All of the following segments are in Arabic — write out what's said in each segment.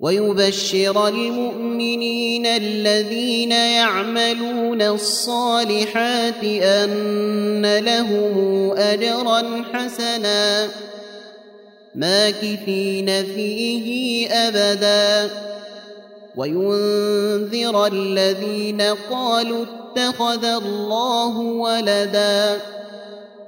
ويبشر المؤمنين الذين يعملون الصالحات أن لهم أجرا حسنا ماكثين فيه أبدا. وينذر الذين قالوا اتخذ الله ولدا.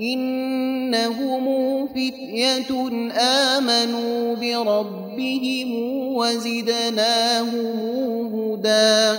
إنهم فتية آمنوا بربهم وزدناهم هدى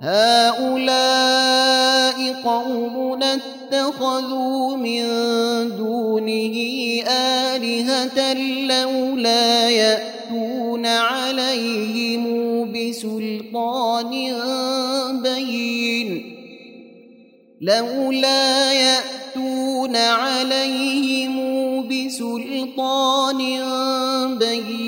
هؤلاء قومنا اتخذوا من دونه آلهة لولا يأتون عليهم بسلطان بين. لولا يأتون عليهم بسلطان بين.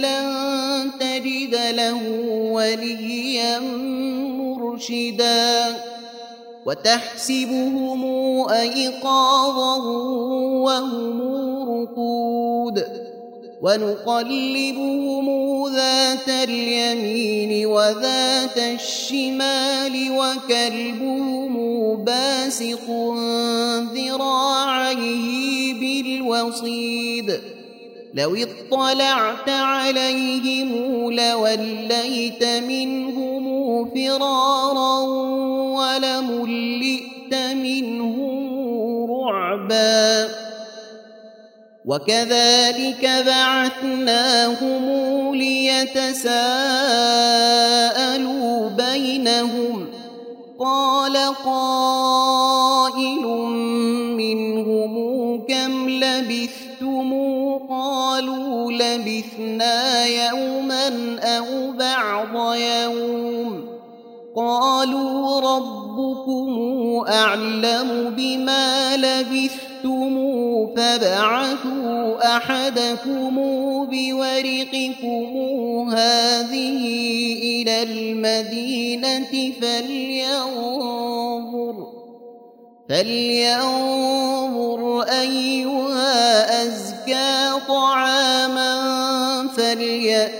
فلن تجد له وليا مرشدا. وتحسبهم أيقاظا وهم رقود. ونقلبهم ذات اليمين وذات الشمال وكلبهم باسق ذراعيه بالوصيد. لو اطلعت عليهم لوليت منهم فرارا ولملئت منهم رعبا. وكذلك بعثناهم ليتساءلوا بينهم. قال قائل قالوا ربكم أعلم بما لبثتم فابعثوا أحدكم بورقكم هذه إلى المدينة فلينظر فلينظر أيها أزكى طعاما فلياتكم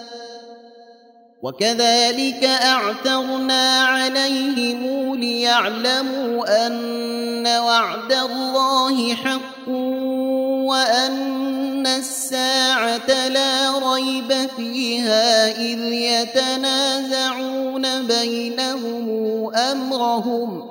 وكذلك اعثرنا عليهم ليعلموا أن وعد الله حق وأن الساعة لا ريب فيها إذ يتنازعون بينهم أمرهم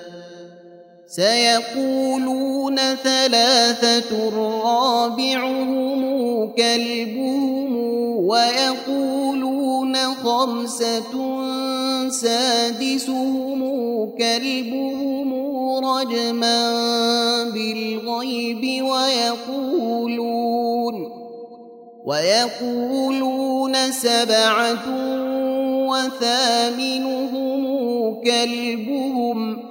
سيقولون ثلاثة رابعهم كلبهم ويقولون خمسة سادسهم كلبهم رجما بالغيب ويقولون ويقولون سبعة وثامنهم كلبهم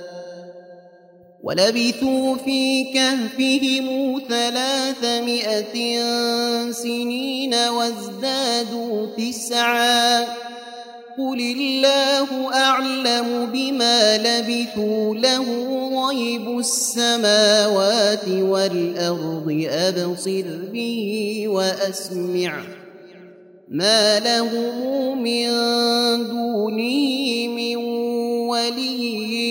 ولبثوا في كهفهم ثلاثمائة سنين وازدادوا تسعا. قل الله أعلم بما لبثوا له غيب السماوات والأرض. أبصر به وأسمع. ما لهم من دونه من ولي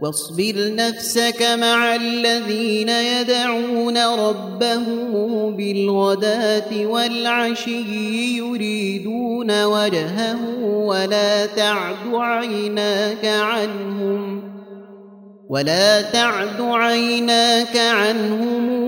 واصبر نفسك مع الذين يدعون ربهم بالغداة والعشي يريدون وجهه ولا تعد عيناك عنهم ولا تعد عيناك عنهم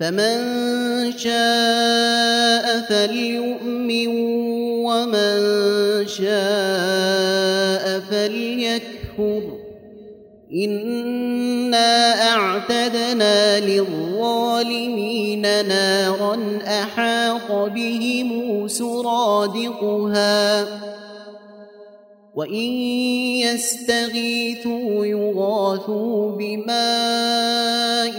فمن شاء فليؤمن ومن شاء فليكفر. إنا أعتدنا للظالمين نارا أحاط بهم سرادقها. وإن يستغيثوا يغاثوا بماء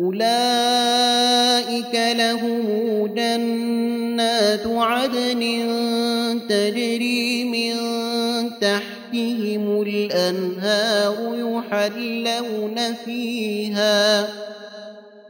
أولئك لهم جنات عدن تجري من تحتهم الأنهار يحلون فيها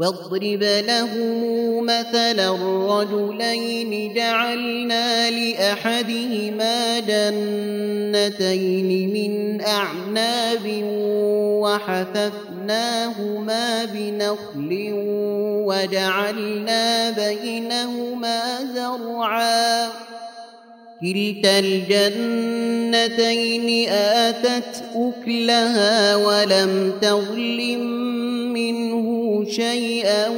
واضرب لهم مثلا الرجلين جعلنا لأحدهما جنتين من أعناب وحففناهما بنخل وجعلنا بينهما زرعا. كلتا الجنتين آتت أكلها ولم تظلم شيئا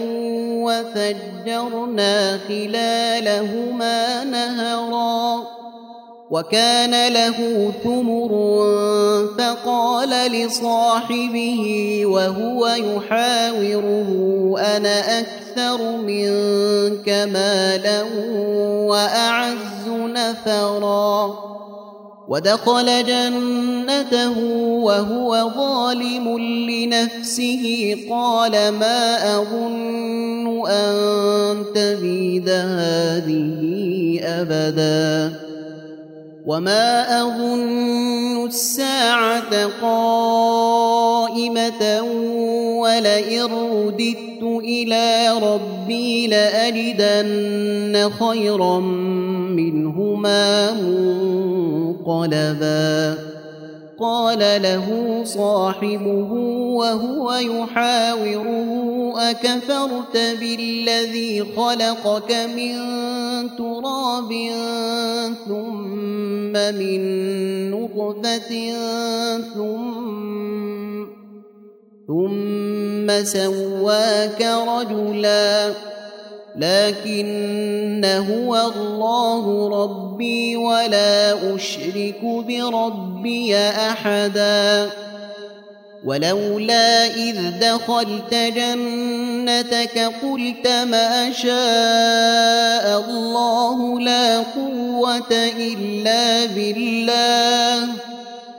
وفجرنا خلالهما نهرا وكان له ثمر فقال لصاحبه وهو يحاوره أنا أكثر منك مالا وأعز نفرا. ودخل جنته وهو ظالم لنفسه. قال ما أظن أن تبيد هذه أبدا وما أظن الساعة قائمة ولئن رددت إلى ربي لأجدن خيرا منهما. منقلبا قال له صاحبه وهو يحاوره أكفرت بالذي خلقك من تراب ثم من نطفة ثم ثم سواك رجلا. لكن هو الله ربي ولا أشرك بربي أحدا. ولولا إذ دخلت جنتك قلت ما شاء الله لا قوة إلا بالله.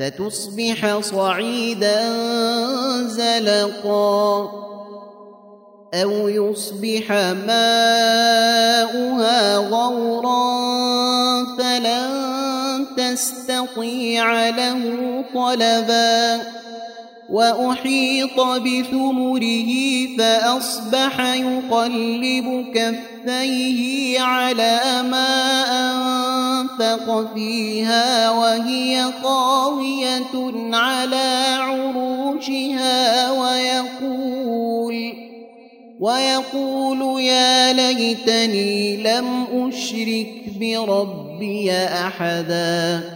فتصبح صعيدا زلقا أو يصبح ماؤها غورا فلن تستطيع له طلبا وأحيط بثمره فأصبح يقلب كفيه على ما أنفق فيها وهي خاويه على عروشها ويقول ويقول يا ليتني لم أشرك بربي أحدا.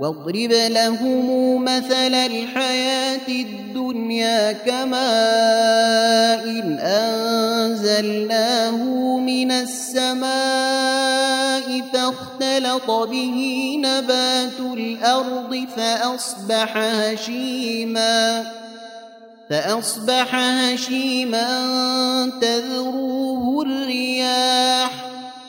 واضرب لهم مثل الحياة الدنيا كماء إن أنزلناه من السماء فاختلط به نبات الأرض فأصبح هشيما فأصبح هشيما تذروه الرياح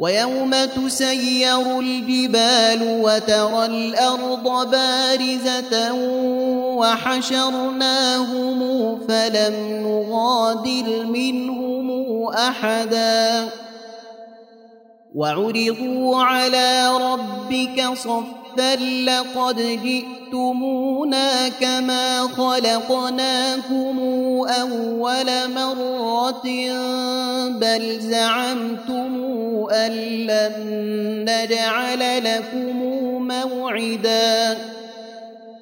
ويوم تسير الجبال وترى الأرض بارزة وحشرناهم فلم نغادر منهم أحدا. وعرضوا على ربك صفا لقد جئتمونا كما خلقناكم اول مره بل زعمتم ان لن نجعل لكم موعدا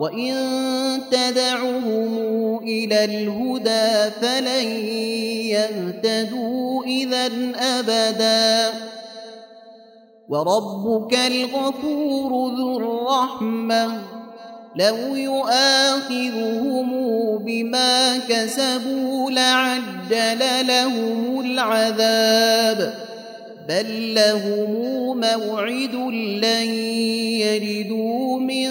وإن تدعهم إلى الهدى فلن يهتدوا إذا أبدا وربك الغفور ذو الرحمة لو يؤاخذهم بما كسبوا لعجل لهم العذاب بل لهم موعد لن يجدوا من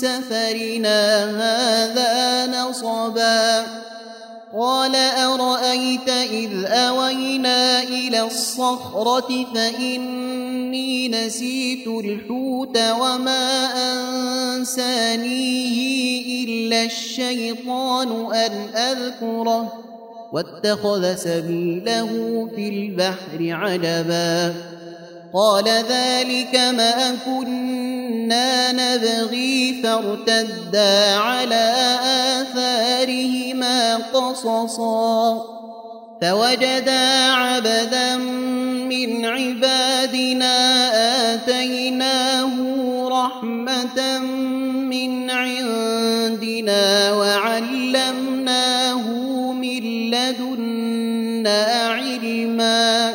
سفرنا هذا نصبا. قال أرأيت إذ أوينا إلى الصخرة فإني نسيت الحوت وما أنسانيه إلا الشيطان أن أذكره. واتخذ سبيله في البحر عجبا قال ذلك ما كنا نبغي فارتدا على آثارهما قصصا. فوجدا عبدا من عبادنا آتيناه رحمة من عندنا وعلمناه من لدنا علما.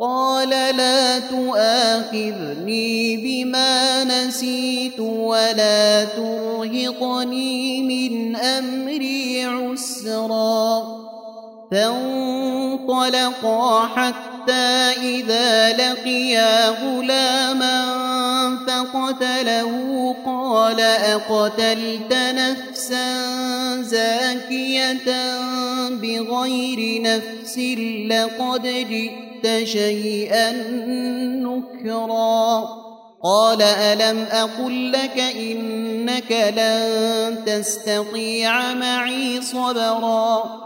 قال لا تؤاخذني بما نسيت ولا ترهقني من أمري عسرا. فانطلقا حتى إذا لقيا غلاما فقتله قال أقتلت نفسا زاكية بغير نفس لقد جئت شيئا نكرا قال ألم أقل لك إنك لن تستطيع معي صبرا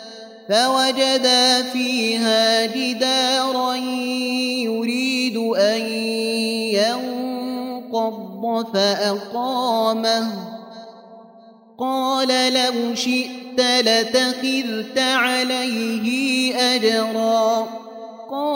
فوجدا فيها جدارا يريد أن ينقض فأقامه. قال لو شئت لتخذت عليه أجرا.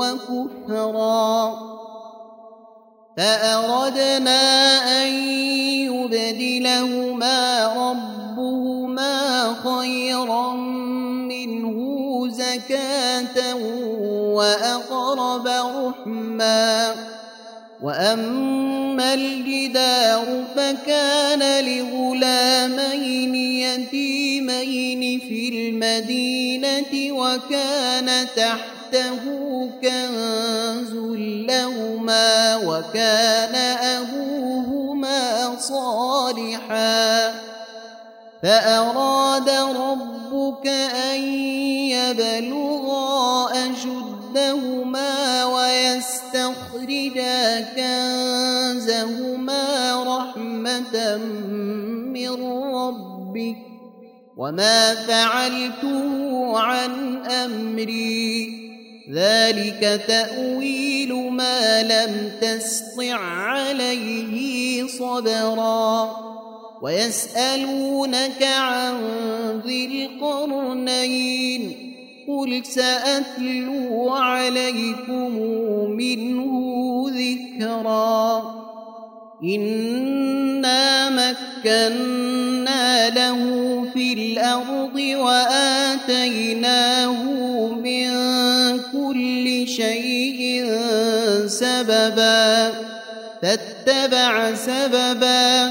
وكفرا. فأردنا أن يبدلهما ربهما خيرا منه زكاة وأقرب رحما. وأما الجدار فكان لغلامين يتيمين في المدينة وكان تحته كنز لهما وكان أبوهما صالحا فأراد ربك أن يبلغا أشدهما ويستخرجا كنزهما رحمة من ربك وما فعلته عن أمري ذلك تأويل ما لم تسطع عليه صبرا. ويسألونك عن ذي القرنين قل سأتلو عليكم منه ذكرا. إنا مكنا له في الأرض وآتيناه من كل شيء سببا فاتبع سببا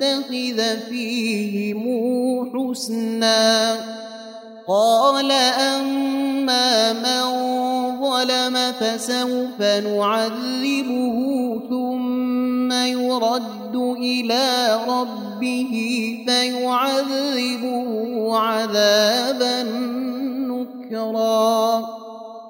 تتخذ فيهم حسنا. قال أما من ظلم فسوف نعذبه ثم يرد إلى ربه فيعذبه عذابا نكرا.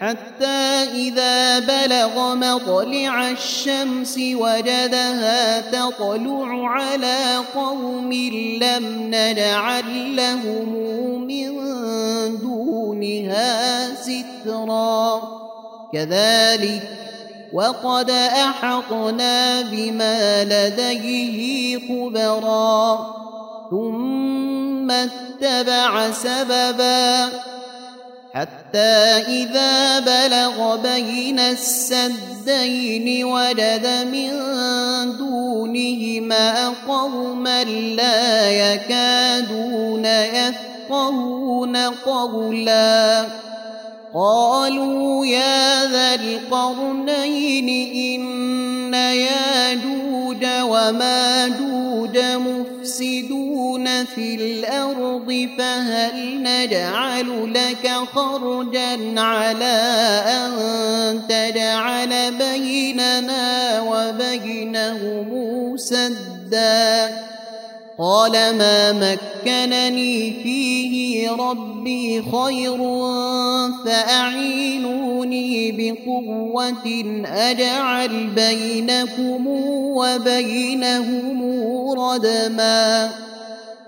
حتى إذا بلغ مطلع الشمس وجدها تطلع على قوم لم نجعل لهم من دونها سترا. كذلك وقد أحطنا بما لديه خبرا. ثم اتبع سببا. حتى إذا بلغ بين السدين وجد من دونهما قوما لا يكادون يفقهون قولا. قالوا يا ذا القرنين إن ياجوج وماجوج مفسدون. في الأرض فهل نجعل لك خرجا على أن تجعل بيننا وبينهم سدا؟ قال ما مكنني فيه ربي خير فأعينوني بقوة أجعل بينكم وبينهم ردما.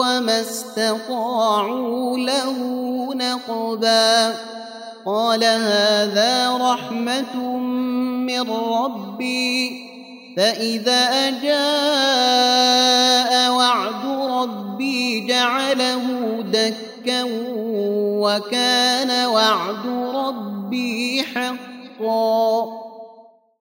وما استطاعوا له نقبا. قال هذا رحمة من ربي. فإذا جاء وعد ربي جعله دكا وكان وعد ربي حقا.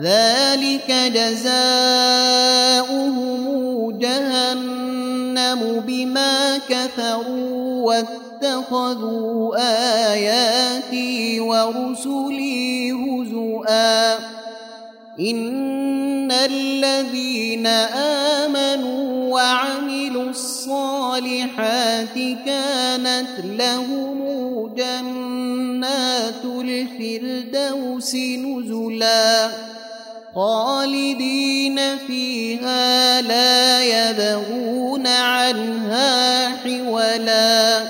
ذلك جزاؤهم جهنم بما كفروا واتخذوا آياتي ورسلي سوءا إن الذين آمنوا وعملوا الصالحات كانت لهم جنات الفردوس نزلا خالدين فيها لا يبغون عنها حولا.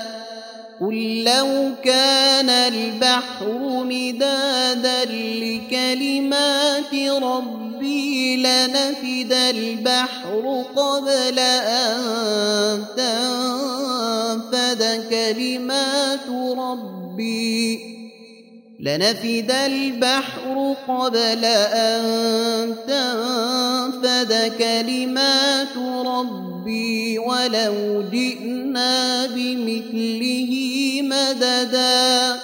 قل لو كان البحر مدادا لكلمات ربي لنفد البحر قبل أن تنفد كلمات ربي. لنفد البحر قبل أن تنفد كلمات ربي ولو جئنا بمثله مددا.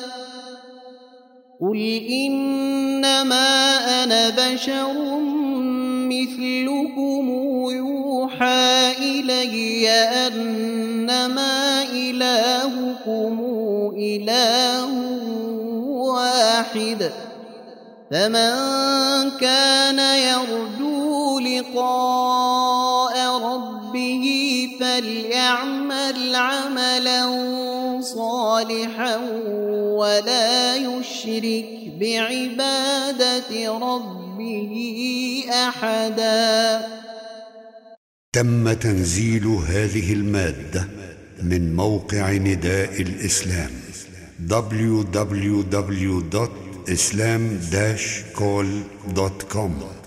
قل إنما أنا بشر مثلكم يوحى إلي أنما إلهكم إله واحد فمن كان يرجو لقاء ربه فليعمل عملا صالحا ولا يشرك بعبادة ربه أحدا. تم تنزيل هذه المادة من موقع نداء الإسلام. www.islam-call.com